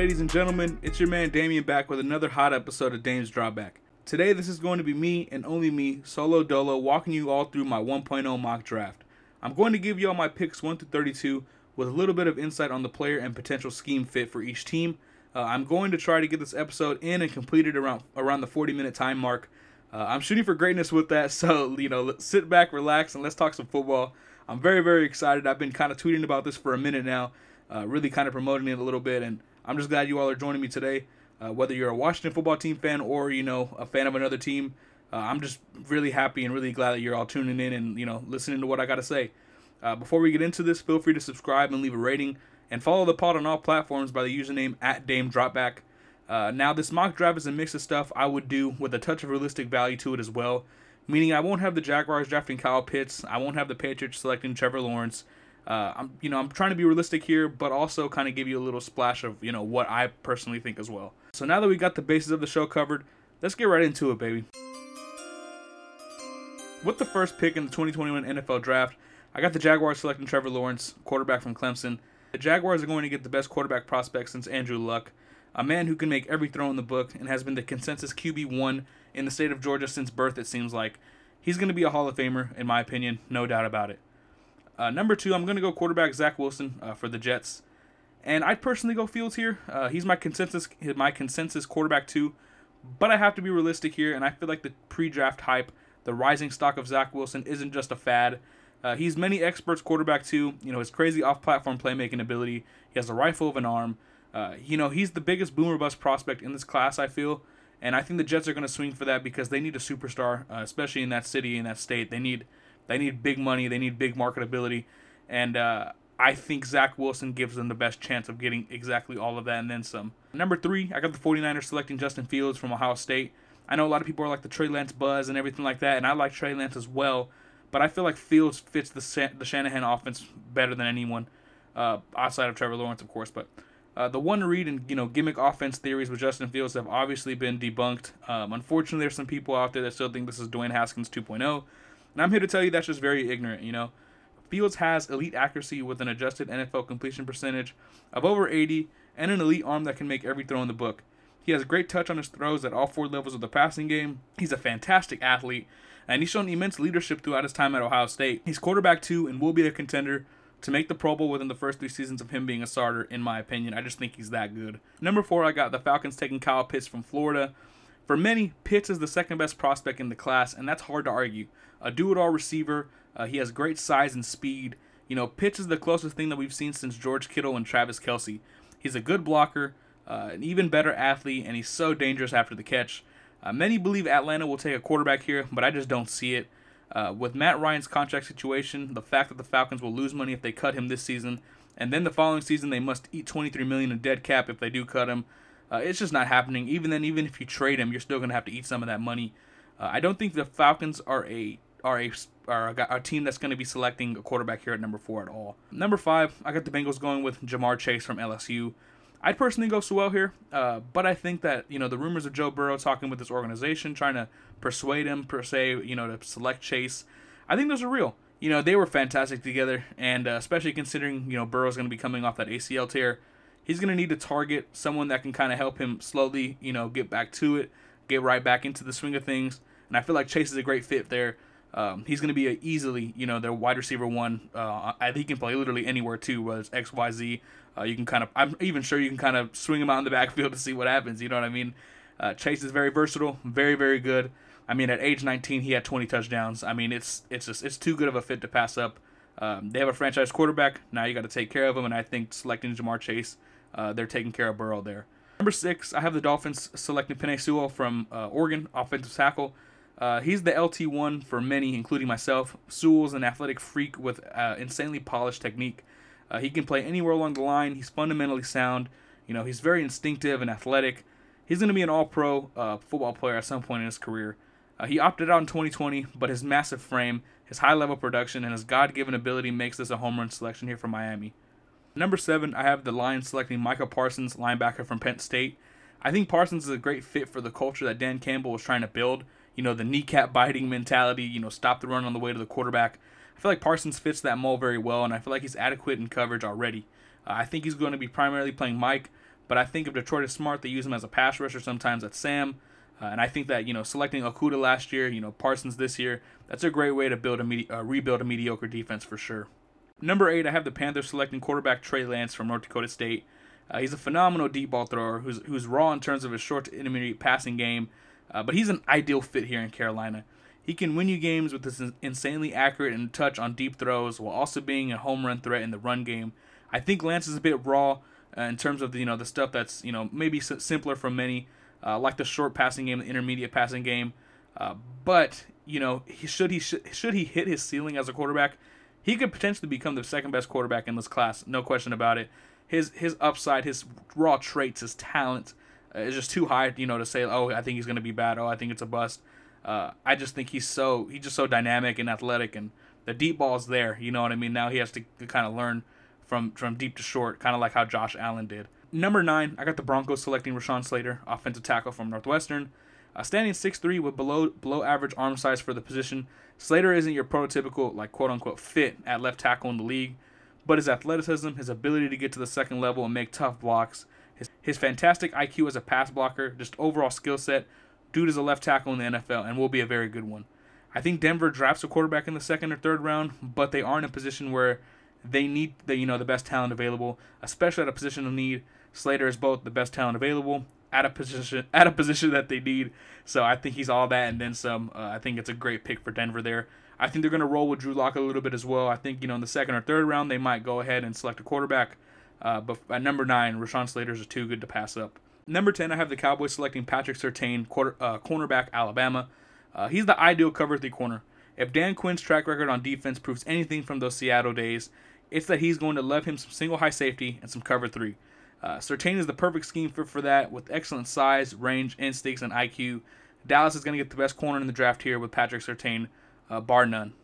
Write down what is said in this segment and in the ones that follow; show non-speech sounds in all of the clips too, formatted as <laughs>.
ladies and gentlemen? It's your man Damien back with another hot episode of Dame's Dropback. Today, this is going to be me and only me, solo dolo, walking you all through my 1.0 mock draft. I'm going to give you all my picks 1 through 32 with a little bit of insight on the player and potential scheme fit for each team. Uh, I'm going to try to get this episode in and completed around around the 40 minute time mark. Uh, I'm shooting for greatness with that, <laughs> so you know, sit back, relax, and let's talk some football. I'm very, very excited. I've been kind of tweeting about this for a minute now, uh, really kind of promoting it a little bit, and I'm just glad you all are joining me today. Uh, whether you're a Washington football team fan or you know a fan of another team, uh, I'm just really happy and really glad that you're all tuning in and you know listening to what I got to say. Uh, before we get into this, feel free to subscribe and leave a rating, and follow the pod on all platforms by the username at Dame Dropback. Uh, now, this mock draft is a mix of stuff I would do with a touch of realistic value to it as well. Meaning, I won't have the Jaguars drafting Kyle Pitts, I won't have the Patriots selecting Trevor Lawrence, uh, I'm you know I'm trying to be realistic here, but also kind of give you a little splash of you know what I personally think as well. So now that we got the basis of the show covered, let's get right into it, baby. With the first pick in the 2021 NFL Draft, I got the Jaguars selecting Trevor Lawrence, quarterback from Clemson. The Jaguars are going to get the best quarterback prospect since Andrew Luck, a man who can make every throw in the book and has been the consensus QB one in the state of Georgia since birth. It seems like he's going to be a Hall of Famer, in my opinion, no doubt about it. Uh, number two, I'm going to go quarterback Zach Wilson uh, for the Jets, and I'd personally go Fields here. Uh, he's my consensus my consensus quarterback too, but I have to be realistic here, and I feel like the pre-draft hype, the rising stock of Zach Wilson, isn't just a fad. Uh, he's many experts quarterback too. You know his crazy off-platform playmaking ability. He has a rifle of an arm. Uh, you know he's the biggest boomer bust prospect in this class. I feel. And I think the Jets are going to swing for that because they need a superstar, uh, especially in that city, in that state. They need they need big money. They need big marketability, and uh, I think Zach Wilson gives them the best chance of getting exactly all of that and then some. Number three, I got the 49ers selecting Justin Fields from Ohio State. I know a lot of people are like the Trey Lance buzz and everything like that, and I like Trey Lance as well. But I feel like Fields fits the the Shanahan offense better than anyone, uh, outside of Trevor Lawrence, of course. But uh, the one read and you know gimmick offense theories with Justin Fields have obviously been debunked. Um, unfortunately, there's some people out there that still think this is Dwayne Haskins 2.0. And I'm here to tell you that's just very ignorant, you know. Fields has elite accuracy with an adjusted NFL completion percentage of over 80 and an elite arm that can make every throw in the book. He has great touch on his throws at all four levels of the passing game. He's a fantastic athlete, and he's shown immense leadership throughout his time at Ohio State. He's quarterback too and will be a contender to make the Pro Bowl within the first three seasons of him being a starter, in my opinion. I just think he's that good. Number four, I got the Falcons taking Kyle Pitts from Florida. For many, Pitts is the second best prospect in the class, and that's hard to argue. A do it all receiver, uh, he has great size and speed. You know, Pitts is the closest thing that we've seen since George Kittle and Travis Kelce. He's a good blocker, uh, an even better athlete, and he's so dangerous after the catch. Uh, many believe Atlanta will take a quarterback here, but I just don't see it. Uh, with Matt Ryan's contract situation, the fact that the Falcons will lose money if they cut him this season, and then the following season they must eat 23 million in dead cap if they do cut him. Uh, it's just not happening. Even then, even if you trade him, you're still to have to eat some of that money. Uh, I don't think the Falcons are a are a are a, a team that's going to be selecting a quarterback here at number four at all. Number five, I got the Bengals going with Ja'Marr Chase from LSU. I'd personally go Sewell here, uh, but I think that you know the rumors of Joe Burrow talking with this organization, trying to persuade him per se, you know, to select Chase. I think those are real. You know, they were fantastic together, and uh, especially considering you know Burrow's going to be coming off that ACL tear he's going to need to target someone that can kind of help him slowly, you know, get back to it, get right back into the swing of things. And I feel like Chase is a great fit there. Um, he's going to be a easily, you know, their wide receiver one. Uh, I think he can play literally anywhere too, whether it's X, Y, Z. Uh, you can kind of, I'm even sure you can kind of swing him out in the <laughs> backfield to see what happens. You know what I mean? Uh, Chase is very versatile, very, very good. I mean, at age 19, he had 20 touchdowns. I mean, it's it's just it's too good of a fit to pass up. Um, they have a franchise quarterback. Now you got to take care of him, and I think selecting Ja'Marr Chase uh, they're taking care of Burrow there. Number six, I have the Dolphins selecting Sewell from uh, Oregon, offensive tackle. Uh, he's the LT1 for many, including myself. Sewell's an athletic freak with uh, insanely polished technique. Uh, he can play anywhere along the line. He's fundamentally sound. You know, he's very instinctive and athletic. He's going to be an all-pro uh, football player at some point in his career. He opted out in 2020, but his massive frame, his high-level production, and his God-given ability makes this a home run selection here for Miami. Number seven, I have the Lions selecting Micah Parsons, linebacker from Penn State. I think Parsons is a great fit for the culture that Dan Campbell was trying to build. You know, the kneecap biting mentality, you know, stop the run on the way to the quarterback. I feel like Parsons fits that mold very well, and I feel like he's adequate in coverage already. Uh, I think he's going to be primarily playing Mike, But I think if Detroit is smart, they use him as a pass rusher sometimes at Sam. Uh, and I think that you know selecting Okudah last year, you know Parsons this year, that's a great way to build a medi- uh, rebuild a mediocre defense for sure. Number eight, I have the Panthers selecting quarterback Trey Lance from North Dakota State. Uh, he's a phenomenal deep ball thrower who's who's raw in terms of his short to intermediate passing game, uh, but he's an ideal fit here in Carolina. He can win you games with his insanely accurate and touch on deep throws while also being a home run threat in the run game. I think Lance is a bit raw uh, in terms of the, you know the stuff that's you know maybe simpler for many, uh, like the short passing game, the intermediate passing game. Uh, but you know, he, should he should, should he hit his ceiling as a quarterback, he could potentially become the second best quarterback in this class, no question about it. His his upside, his raw traits, his talent uh, is just too high, you know, to say, oh, I think he's to be bad. Oh, I think it's a bust. Uh, I just think he's so he's just so dynamic and athletic, and the deep ball's there. You know what I mean? Now he has to, to kind of learn from from deep to short, kind of like how Josh Allen did. Number nine, I got the Broncos selecting Rashawn Slater, offensive tackle from Northwestern. Uh, standing 6'3 with below below average arm size for the position, Slater isn't your prototypical like quote unquote fit at left tackle in the league, but his athleticism, his ability to get to the second level and make tough blocks, his, his fantastic IQ as a pass blocker, just overall skill set, dude is a left tackle in the NFL and will be a very good one. I think Denver drafts a quarterback in the second or third round, but they are in a position where they need the you know the best talent available, especially at a position of need. Slater is both the best talent available at a position at a position that they need. So I think he's all that and then some. Uh, I think it's a great pick for Denver there. I think they're going to roll with Drew Lock a little bit as well. I think you know in the second or third round they might go ahead and select a quarterback. Uh, but at number nine, Rashawn Slater's is too good to pass up. Number ten, I have the Cowboys selecting Patrick Surtain, quarter, uh, cornerback Alabama. Uh, he's the ideal cover three corner. If Dan Quinn's track record on defense proves anything from those Seattle days, it's that he's going to love him some single high safety and some cover three. Uh, Surtain is the perfect scheme fit for that with excellent size, range, instincts, and IQ. Dallas is going to get the best corner in the draft here with Patrick Surtain, uh, bar none.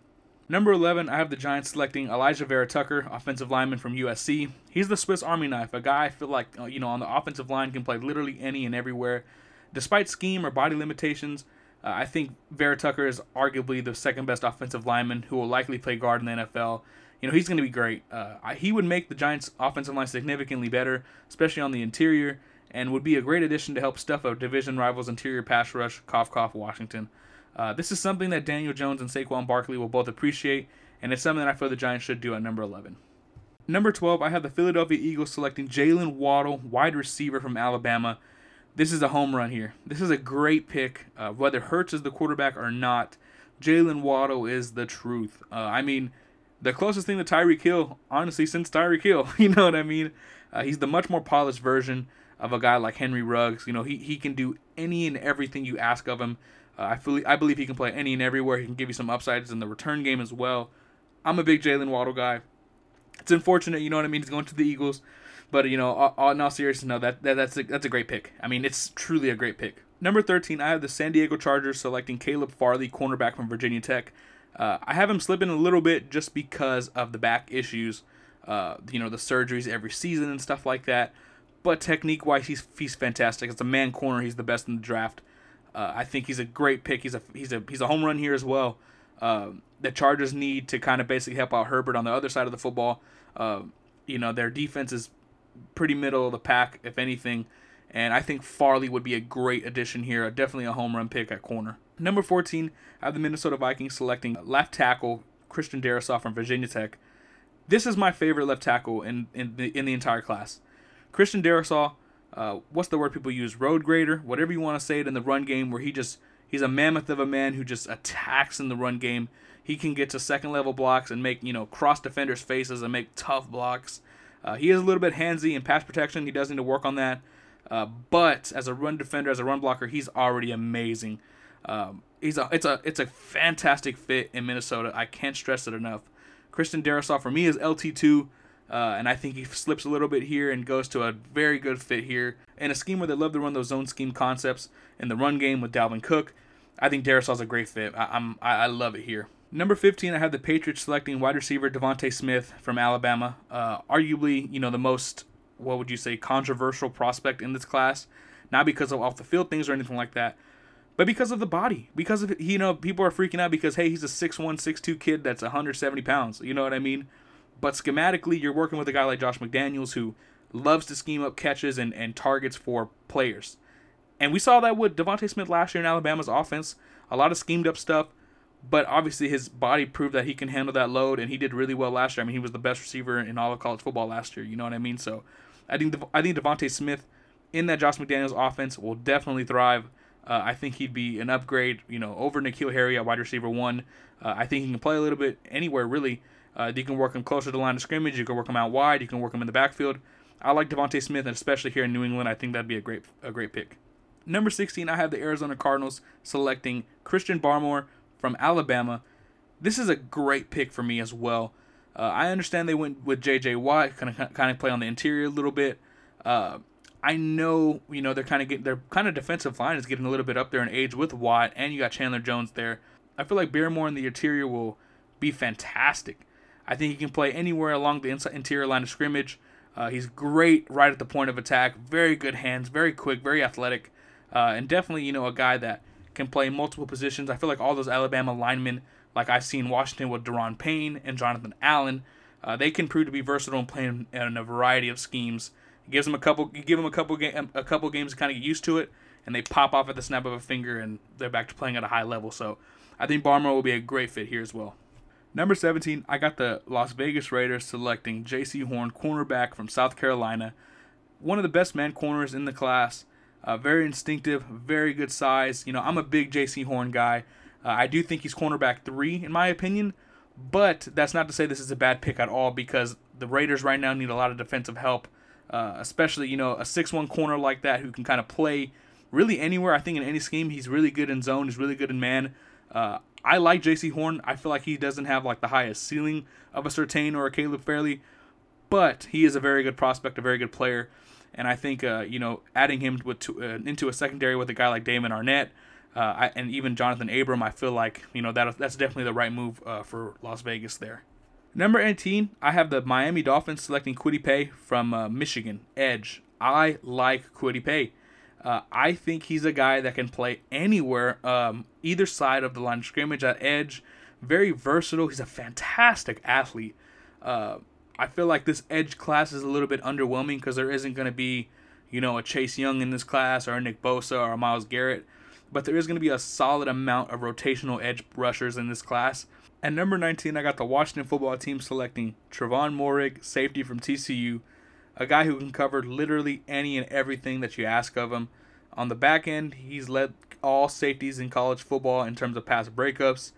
Number 11, I have the Giants selecting Elijah Vera-Tucker, offensive lineman from USC. He's the Swiss Army knife, a guy I feel like, uh, you know, on the offensive line can play literally any and everywhere. Despite scheme or body limitations, uh, I think Vera-Tucker is arguably the second best offensive lineman who will likely play guard in the NFL. You know, he's going to be great. Uh, he would make the Giants' offensive line significantly better, especially on the interior, and would be a great addition to help stuff a division rivals' interior pass rush, cough, cough, Washington. Uh, this is something that Daniel Jones and Saquon Barkley will both appreciate, and it's something that I feel the Giants should do at number 11. Number 12, I have the Philadelphia Eagles selecting Jaylen Waddle, wide receiver from Alabama. This is a home run here. This is a great pick. Uh, whether Hurts is the quarterback or not, Jaylen Waddle is the truth. Uh, I mean, the closest thing to Tyreek Hill, honestly, since Tyreek Hill. <laughs> You know what I mean? Uh, he's the much more polished version of a guy like Henry Ruggs. You know, he, he can do any and everything you ask of him. Uh, I I believe he can play any and everywhere. He can give you some upsides in the return game as well. I'm a big Jaylen Waddle guy. It's unfortunate, you know what I mean. He's going to the Eagles, but you know, all, all, in all seriousness, no, that, that that's a, that's a great pick. I mean, it's truly a great pick. Number 13, I have the San Diego Chargers selecting Caleb Farley, cornerback from Virginia Tech. Uh, I have him slipping a little bit just because of the back issues, uh, you know, the surgeries every season and stuff like that. But technique wise, he's he's fantastic. It's a man corner, he's the best in the draft. Uh, I think he's a great pick. He's a he's a he's a home run here as well. Uh, the Chargers need to kind of basically help out Herbert on the other side of the football. Uh, you know, their defense is pretty middle of the pack, if anything. And I think Farley would be a great addition here. Definitely a home run pick at corner. Number 14, I have the Minnesota Vikings selecting left tackle Christian Darrisaw from Virginia Tech. This is my favorite left tackle in, in, the, in the entire class. Christian Darrisaw, uh, what's the word people use? Road grader, whatever you want to say it in the run game, where he just he's a mammoth of a man who just attacks in the run game. He can get to second level blocks and make you know cross defenders' faces and make tough blocks. Uh, he is a little bit handsy in pass protection. He does need to work on that. Uh, but as a run defender, as a run blocker, he's already amazing. Um, he's a it's a it's a fantastic fit in Minnesota. I can't stress it enough. Christian Darrisaw for me is LT two, uh, and I think he slips a little bit here and goes to a very good fit here in a scheme where they love to run those zone scheme concepts in the run game with Dalvin Cook. I think Darrisaw's a great fit. I, I'm I, I love it here. Number 15, I have the Patriots selecting wide receiver DeVonta Smith from Alabama. Uh, arguably, you know, the most, what would you say, controversial prospect in this class. Not because of off the field things or anything like that, but because of the body. Because of, you know, people are freaking out because, hey, he's a 6'1, 6'2 kid that's 170 pounds. You know what I mean? But schematically, you're working with a guy like Josh McDaniels who loves to scheme up catches and, and targets for players. And we saw that with DeVonta Smith last year in Alabama's offense. A lot of schemed up stuff, but obviously his body proved that he can handle that load, and he did really well last year. I mean, he was the best receiver in all of college football last year. You know what I mean? So, I think I think DeVonta Smith in that Josh McDaniels offense will definitely thrive. Uh, I think he'd be an upgrade, you know, over N'Keal Harry at wide receiver one. Uh, I think he can play a little bit anywhere really. Uh, you can work him closer to the line of scrimmage. You can work him out wide. You can work him in the backfield. I like DeVonta Smith, and especially here in New England, I think that'd be a great a great pick. Number 16, I have the Arizona Cardinals selecting Christian Barmore from Alabama. This is a great pick for me as well. Uh, I understand they went with J.J. Watt, kind of kind of play on the interior a little bit. I know you know they're kind of getting their kind of defensive line is getting a little bit up there in age with Watt, and you got Chandler Jones there. I feel like Barmore in the interior will be fantastic. I think he can play anywhere along the inside, interior line of scrimmage. Uh, he's great right at the point of attack. Very good hands, very quick, very athletic, uh, and definitely you know a guy that can play multiple positions. I feel like all those Alabama linemen, like I've seen Washington with Da'Ron Payne and Jonathan Allen, uh, they can prove to be versatile and play in, in a variety of schemes. Gives them a couple, you give them a couple game, a couple games to kind of get used to it, and they pop off at the snap of a finger, and they're back to playing at a high level. So I think Barmore will be a great fit here as well. Number 17, I got the Las Vegas Raiders selecting Jaycee Horn, cornerback from South Carolina. One of the best man corners in the class. Uh, very instinctive, very good size. You know, I'm a big Jaycee Horn guy. Uh, I do think he's cornerback three, in my opinion. But that's not to say this is a bad pick at all because the Raiders right now need a lot of defensive help, uh, especially, you know, a six-one corner like that who can kind of play really anywhere. I think in any scheme, he's really good in zone, he's really good in man. Uh, I like Jaycee Horn. I feel like he doesn't have like the highest ceiling of a Surtain or a Caleb Farley, but he is a very good prospect, a very good player, and I think uh, you know adding him to, uh, into a secondary with a guy like Damon Arnette. Uh, I, and even Jonathan Abram, I feel like you know that that's definitely the right move uh, for Las Vegas there. Number 18, I have the Miami Dolphins selecting Kwity Paye from uh, Michigan Edge. I like Kwity Paye. Uh, I think he's a guy that can play anywhere, um, either side of the line of scrimmage at edge. Very versatile. He's a fantastic athlete. Uh, I feel like this edge class is a little bit underwhelming because there isn't going to be, you know, a Chase Young in this class or a Nick Bosa or a Myles Garrett, but there is going to be a solid amount of rotational edge rushers in this class. At number 19, I got the Washington football team selecting Trevon Moehrig, safety from TCU a guy who can cover literally any and everything that you ask of him. On the back end, he's led all safeties in college football in terms of pass breakups.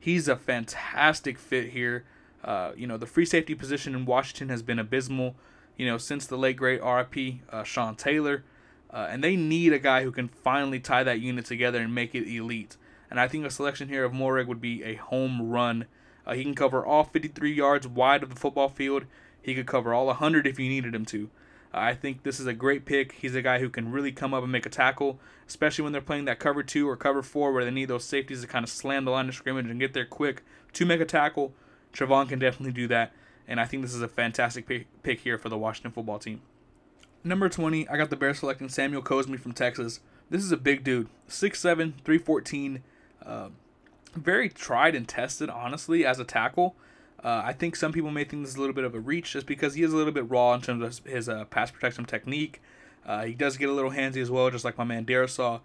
He's a fantastic fit here. Uh, you know, the free safety position in Washington has been abysmal, you know, since the late great RIP uh, Sean Taylor. Uh, and they need a guy who can finally tie that unit together and make it elite. And I think a selection here of Moehrig would be a home run. Uh, he can cover all 53 yards wide of the football field. He could cover all 100 if you needed him to. Uh, I think this is a great pick. He's a guy who can really come up and make a tackle, especially when they're playing that cover two or cover four where they need those safeties to kind of slam the line of scrimmage and get there quick to make a tackle. Trevon can definitely do that, and I think this is a fantastic pick here for the Washington football team. Number 20, I got the Bears selecting Samuel Cosmi from Texas. This is a big dude, 6'7", 314, uh, very tried and tested, honestly, as a tackle. Uh, I think some people may think this is a little bit of a reach just because he is a little bit raw in terms of his uh, pass protection technique. Uh, he does get a little handsy as well, just like my man Darrisaw.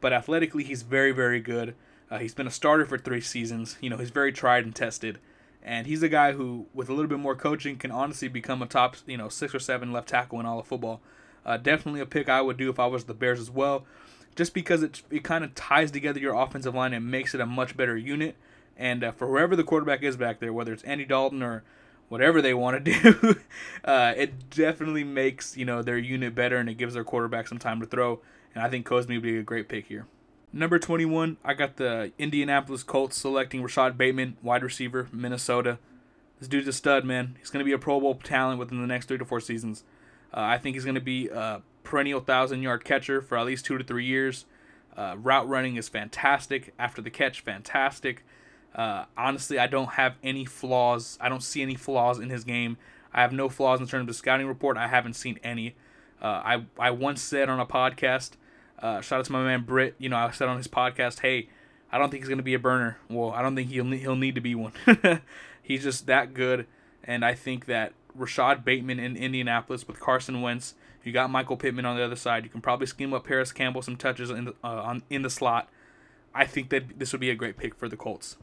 But athletically, he's very, very good. Uh, he's been a starter for three seasons. You know, he's very tried and tested. And he's a guy who, with a little bit more coaching, can honestly become a top, you know, six or seven left tackle in all of football. Uh, definitely a pick I would do if I was the Bears as well, just because it, it kind of ties together your offensive line and makes it a much better unit. And uh, for whoever the quarterback is back there, whether it's Andy Dalton or whatever they want to <laughs> do, uh, it definitely makes you know their unit better and it gives their quarterback some time to throw. And I think Cosmi would be a great pick here. Number 21, I got the Indianapolis Colts selecting Rashod Bateman, wide receiver, Minnesota. This dude's a stud, man. He's going to be a Pro Bowl talent within the next three to four seasons. Uh, I think he's going to be a perennial thousand yard catcher for at least two to three years. Uh, route running is fantastic. After the catch, fantastic. Uh, honestly, I don't have any flaws. I don't see any flaws in his game. I have no flaws in terms of the scouting report. I haven't seen any. Uh, I I once said on a podcast, uh, shout out to my man Britt. You know, I said on his podcast, hey, I don't think he's gonna be a burner. Well, I don't think he'll he'll need to be one. <laughs> he's just that good, and I think that Rashod Bateman in Indianapolis with Carson Wentz. You got Michael Pittman on the other side. You can probably scheme up Parris Campbell some touches in the, uh, on, in the slot. I think that this would be a great pick for the Colts.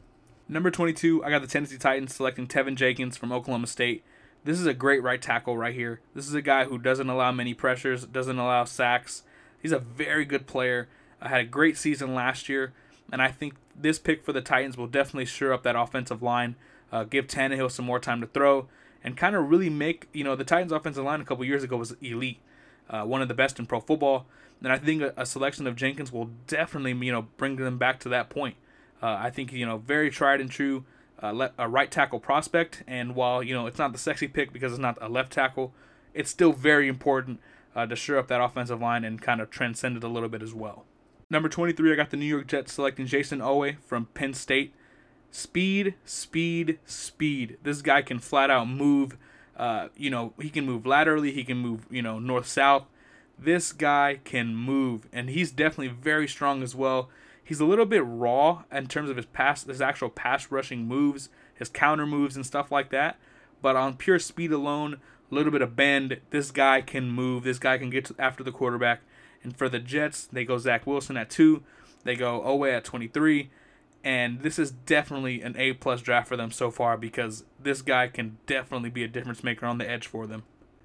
Number 22, I got the Tennessee Titans selecting Teven Jenkins from Oklahoma State. This is a great right tackle right here. This is a guy who doesn't allow many pressures, doesn't allow sacks. He's a very good player. I had a great season last year, and I think this pick for the Titans will definitely sure up that offensive line, uh, give Tannehill some more time to throw, and kind of really make you know the Titans' offensive line a couple years ago was elite, uh, one of the best in pro football, and I think a, a, selection of Jenkins will definitely you know bring them back to that point. Uh, I think you know very tried and true, uh, a right tackle prospect, and while you know it's not the sexy pick because it's not a left tackle, it's still very important uh, to sure up that offensive line and kind of transcend it a little bit as well. Number 23, I got the New York Jets selecting Jayson Oweh from Penn State. Speed, speed, speed. This guy can flat out move. Uh, you know, he can move laterally. He can move, you know, north south. This guy can move, and he's definitely very strong as well. He's a little bit raw in terms of his pass, his actual pass rushing moves, his counter moves, and stuff like that. But on pure speed alone, a little bit of bend, this guy can move. This guy can get after the quarterback. And for the Jets, they go Zach Wilson at two. They go Oweh at 23. And this is definitely an A plus draft for them so far because this guy can definitely be a difference maker on the edge for them.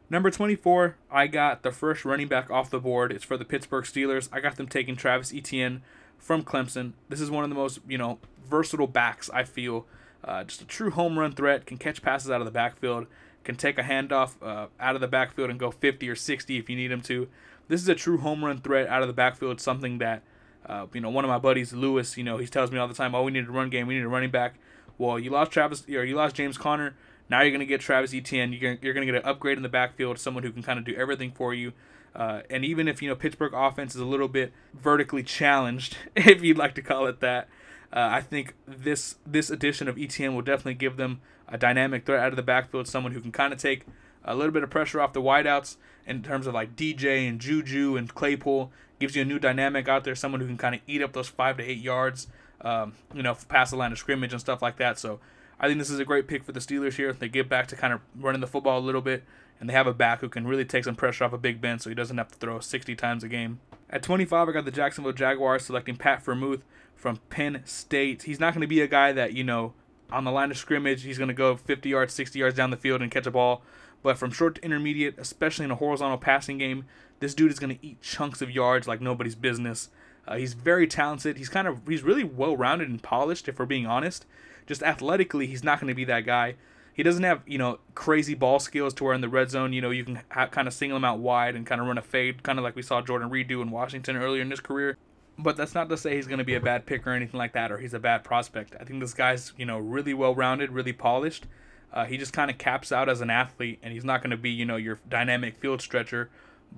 Number 24, I got the first running back off the board. It's for the Pittsburgh Steelers. I got them taking Travis Etienne from Clemson. This is one of the most, you know, versatile backs I feel. Uh, just a true home run threat, can catch passes out of the backfield, can take a handoff uh, out of the backfield and go 50 or 60 if you need him to this is a true home run threat out of the backfield. Something that, uh, you know, one of my buddies, Lewis, you know, he tells me all the time, "Oh, we need a run game. We need a running back." Well, you lost Travis, or you lost James Conner. Now you're gonna get Travis Etienne. You're gonna, you're gonna get an upgrade in the backfield, someone who can kind of do everything for you. Uh, and even if you know Pittsburgh offense is a little bit vertically challenged, <laughs> if you'd like to call it that, uh, I think this this addition of Etienne will definitely give them a dynamic threat out of the backfield, someone who can kind of take a little bit of pressure off the wideouts in terms of like DJ and Juju and Claypool. Gives you a new dynamic out there, someone who can kind of eat up those five to eight yards, um, you know, past the line of scrimmage and stuff like that. So I think this is a great pick for the Steelers here. They get back to kind of running the football a little bit, and they have a back who can really take some pressure off of Big Ben so he doesn't have to throw 60 times a game. At 25, I got the Jacksonville Jaguars selecting Pat Freiermuth from Penn State. He's not going to be a guy that, you know, on the line of scrimmage, he's going to go 50 yards, 60 yards down the field and catch a ball. But from short to intermediate, especially in a horizontal passing game, this dude is going to eat chunks of yards like nobody's business. Uh, he's very talented. He's kind of he's really well rounded and polished. If we're being honest, just athletically, he's not going to be that guy. He doesn't have you know crazy ball skills to where in the red zone you know you can ha- kind of single him out wide and kind of run a fade, kind of like we saw Jordan Reed do in Washington earlier in his career. But that's not to say he's going to be a bad pick or anything like that, or he's a bad prospect. I think this guy's you know really well rounded, really polished. Uh, he just kind of caps out as an athlete, and he's not going to be, you know, your dynamic field stretcher.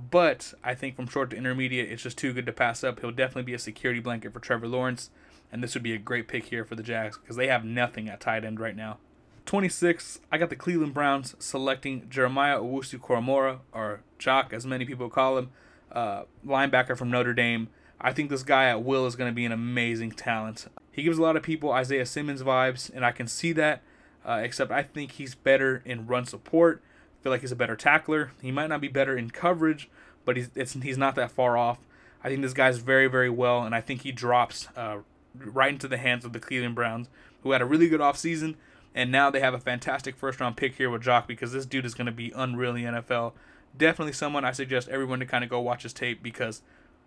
But I think from short to intermediate, it's just too good to pass up. He'll definitely be a security blanket for Trevor Lawrence, and this would be a great pick here for the Jags because they have nothing at tight end right now. 26, I got the Cleveland Browns selecting Jeremiah Owusu Koramoah, or Jock, as many people call him, uh, linebacker from Notre Dame. I think this guy at will is going to be an amazing talent. He gives a lot of people Isaiah Simmons vibes, and I can see that uh, except I think he's better in run support. I feel like he's a better tackler. He might not be better in coverage, but he's he's not that far off. I think this guy's very very well, and I think he drops uh, right into the hands of the Cleveland Browns, who had a really good offseason, and now they have a fantastic first round pick here with Jock because this dude is going to be unreal in NFL. Definitely someone I suggest everyone to kind of go watch his tape because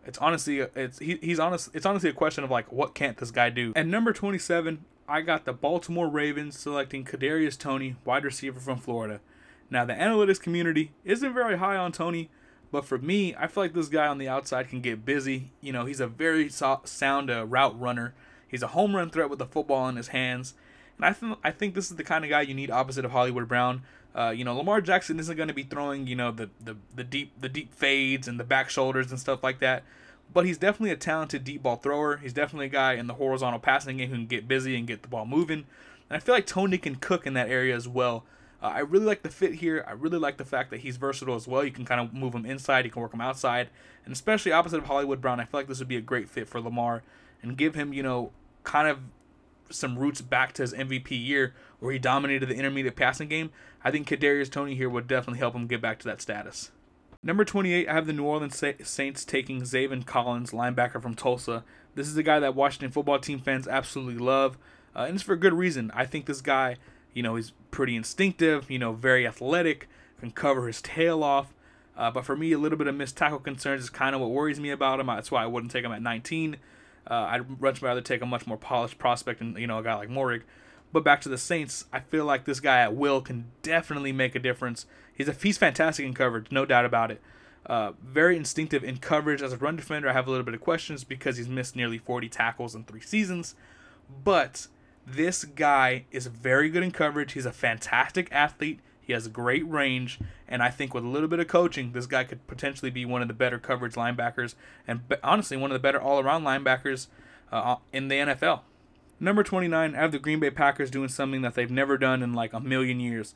it's honestly it's he, he's honest it's honestly a question of like what can't this guy do. And number 27, I got the Baltimore Ravens selecting Kadarius Toney, wide receiver from Florida. Now, the analytics community isn't very high on Toney, but for me, I feel like this guy on the outside can get busy. You know, he's a very so- sound uh, route runner. He's a home run threat with the football in his hands. And I, th- I think this is the kind of guy you need opposite of Hollywood Brown. Uh, you know, Lamar Jackson isn't going to be throwing, you know, the, the, the deep the deep fades and the back shoulders and stuff like that but he's definitely a talented deep ball thrower. He's definitely a guy in the horizontal passing game who can get busy and get the ball moving. And I feel like Toney can cook in that area as well. Uh, I really like the fit here. I really like the fact that he's versatile as well. You can kind of move him inside, you can work him outside, and especially opposite of Hollywood Brown, I feel like this would be a great fit for Lamar and give him, you know, kind of some roots back to his MVP year where he dominated the intermediate passing game, I think Kadarius Toney here would definitely help him get back to that status. Number 28, I have the New Orleans Saints taking Zaven Collins, linebacker from Tulsa. This is a guy that Washington football team fans absolutely love, uh, and it's for good reason. I think this guy, you know, he's pretty instinctive, you know, very athletic, can cover his tail off. Uh, but for me, a little bit of missed tackle concerns is kind of what worries me about him. That's why I wouldn't take him at 19. Uh, I'd much rather take a much more polished prospect and you know a guy like Moehrig. But back to the Saints, I feel like this guy at will can definitely make a difference. He's a he's fantastic in coverage, no doubt about it. Uh, very instinctive in coverage as a run defender. I have a little bit of questions because he's missed nearly 40 tackles in three seasons. But this guy is very good in coverage. He's a fantastic athlete. He has great range, and I think with a little bit of coaching, this guy could potentially be one of the better coverage linebackers, and honestly, one of the better all-around linebackers uh, in the NFL. Number 29, I have the Green Bay Packers doing something that they've never done in like a million years.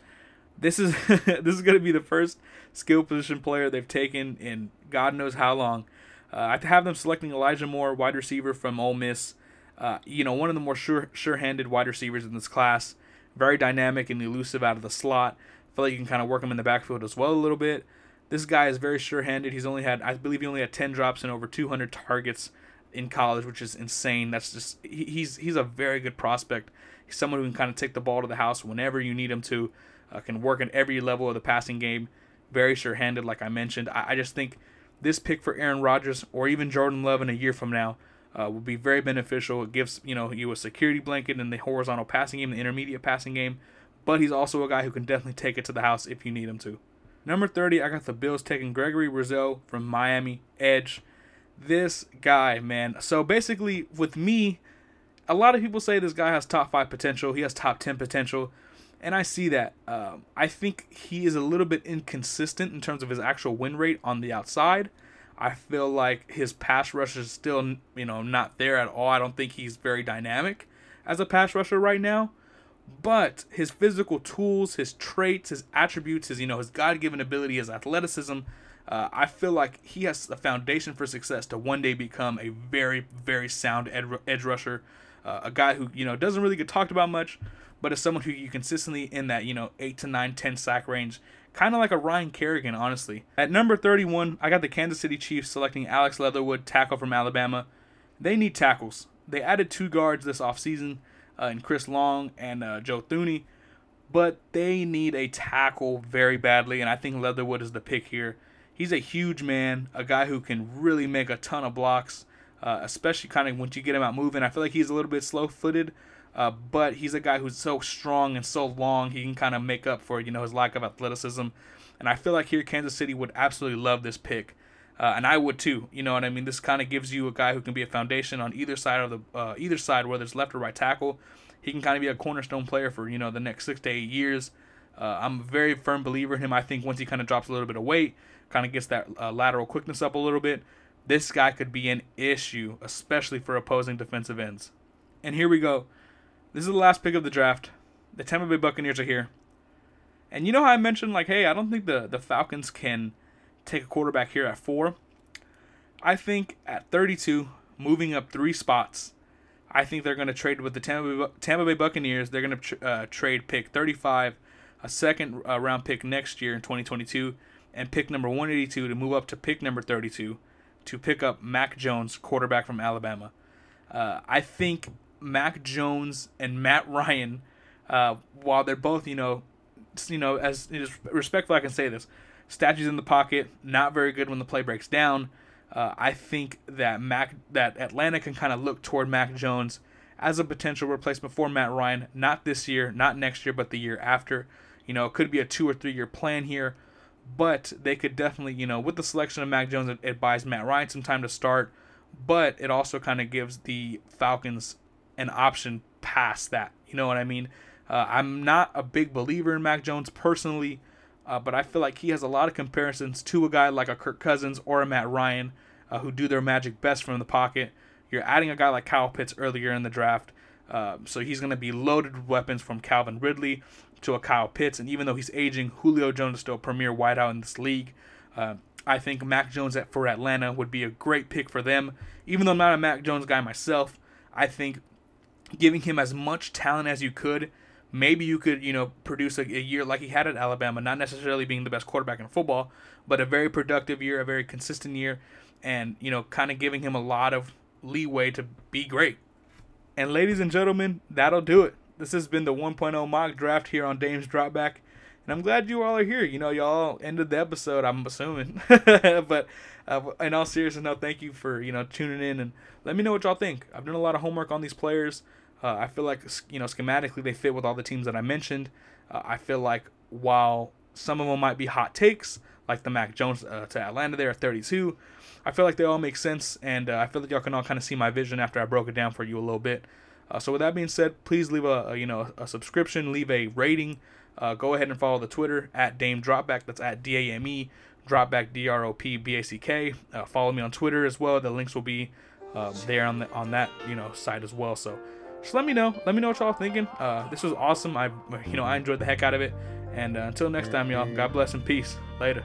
This is <laughs> this is going to be the first skill position player they've taken in God knows how long. Uh, I have to have them selecting Elijah Moore, wide receiver from Ole Miss. Uh, you know, one of the more sure sure-handed wide receivers in this class. Very dynamic and elusive out of the slot feel like you can kind of work him in the backfield as well a little bit. This guy is very sure-handed. He's only had, I believe, he only had 10 drops and over 200 targets in college, which is insane. That's just he's he's a very good prospect. He's someone who can kind of take the ball to the house whenever you need him to. Uh, can work at every level of the passing game. Very sure-handed, like I mentioned. I, I just think this pick for Aaron Rodgers or even Jordan Love in a year from now uh, will be very beneficial. It gives you know you a security blanket in the horizontal passing game, the intermediate passing game but he's also a guy who can definitely take it to the house if you need him to. Number 30, I got the Bills taking Gregory Rousseau from Miami Edge. This guy, man. So basically, with me, a lot of people say this guy has top five potential. He has top 10 potential. And I see that. Um, I think he is a little bit inconsistent in terms of his actual win rate on the outside. I feel like his pass rush is still, you know, not there at all. I don't think he's very dynamic as a pass rusher right now but his physical tools, his traits, his attributes, his you know his God-given ability, his athleticism, uh, I feel like he has the foundation for success to one day become a very very sound ed- edge rusher, uh, a guy who you know doesn't really get talked about much, but is someone who you consistently in that you know eight to nine, 10 sack range, kind of like a Ryan Kerrigan, honestly. At number 31, I got the Kansas City Chiefs selecting Alex Leatherwood, tackle from Alabama. They need tackles. They added two guards this offseason uh, and Chris Long and uh, Joe Thuney. But they need a tackle very badly, and I think Leatherwood is the pick here. He's a huge man, a guy who can really make a ton of blocks, uh, especially kind of once you get him out moving. I feel like he's a little bit slow footed, uh, but he's a guy who's so strong and so long, he can kind of make up for you know his lack of athleticism. And I feel like here Kansas City would absolutely love this pick. Uh, and I would too. You know what I mean? This kind of gives you a guy who can be a foundation on either side of the uh, either side, whether it's left or right tackle. He can kind of be a cornerstone player for you know the next six to eight years. Uh, I'm a very firm believer in him. I think once he kind of drops a little bit of weight, kind of gets that uh, lateral quickness up a little bit, this guy could be an issue, especially for opposing defensive ends. And here we go. This is the last pick of the draft. The Tampa Bay Buccaneers are here. And you know how I mentioned like, hey, I don't think the the Falcons can take a quarterback here at four. I think at 32, moving up three spots, I think they're going to trade with the Tampa Bay, Tampa Bay Buccaneers. They're going to uh, trade pick 35, a second uh, round pick next year in 2022, and pick number 182 to move up to pick number 32 to pick up Mac Jones, quarterback from Alabama. Uh, I think Mac Jones and Matt Ryan, uh, while they're both, you know, you know, as, as respectful I can say this, statues in the pocket, not very good when the play breaks down. Uh, I think that Mac that Atlanta can kind of look toward Mac Jones as a potential replacement for Matt Ryan, not this year, not next year, but the year after. You know, it could be a two or three year plan here, but they could definitely, you know, with the selection of Mac Jones, it, it buys Matt Ryan some time to start, but it also kind of gives the Falcons an option past that. You know what I mean? Uh, I'm not a big believer in Mac Jones personally. Uh, but I feel like he has a lot of comparisons to a guy like a Kirk Cousins or a Matt Ryan, uh, who do their magic best from the pocket. You're adding a guy like Kyle Pitts earlier in the draft, uh, so he's going to be loaded with weapons from Calvin Ridley to a Kyle Pitts. And even though he's aging, Julio Jones is still a premier wideout in this league. Uh, I think Mac Jones at, for Atlanta would be a great pick for them. Even though I'm not a Mac Jones guy myself, I think giving him as much talent as you could. Maybe you could, you know, produce a, a, year like he had at Alabama, not necessarily being the best quarterback in football, but a very productive year, a very consistent year, and, you know, kind of giving him a lot of leeway to be great. And, ladies and gentlemen, that'll do it. This has been the 1.0 mock draft here on Dame's Dropback. And I'm glad you all are here. You know, y'all ended the episode, I'm assuming. <laughs> but uh, in all seriousness, no, thank you for, you know, tuning in and let me know what y'all think. I've done a lot of homework on these players. Uh, I feel like you know schematically they fit with all the teams that I mentioned. Uh, I feel like while some of them might be hot takes, like the Mac Jones uh, to Atlanta there at 32, I feel like they all make sense, and uh, I feel like y'all can all kind of see my vision after I broke it down for you a little bit. Uh, so with that being said, please leave a, a you know a subscription, leave a rating. Uh, go ahead and follow the Twitter at Dame Dropback. That's at D A M E Dropback D R O P B A C K. Follow me on Twitter as well. The links will be um, there on the, on that you know site as well. So just let me know. Let me know what y'all thinking. Uh, this was awesome. I you know I enjoyed the heck out of it. And uh, until next time, y'all. God bless and peace. Later.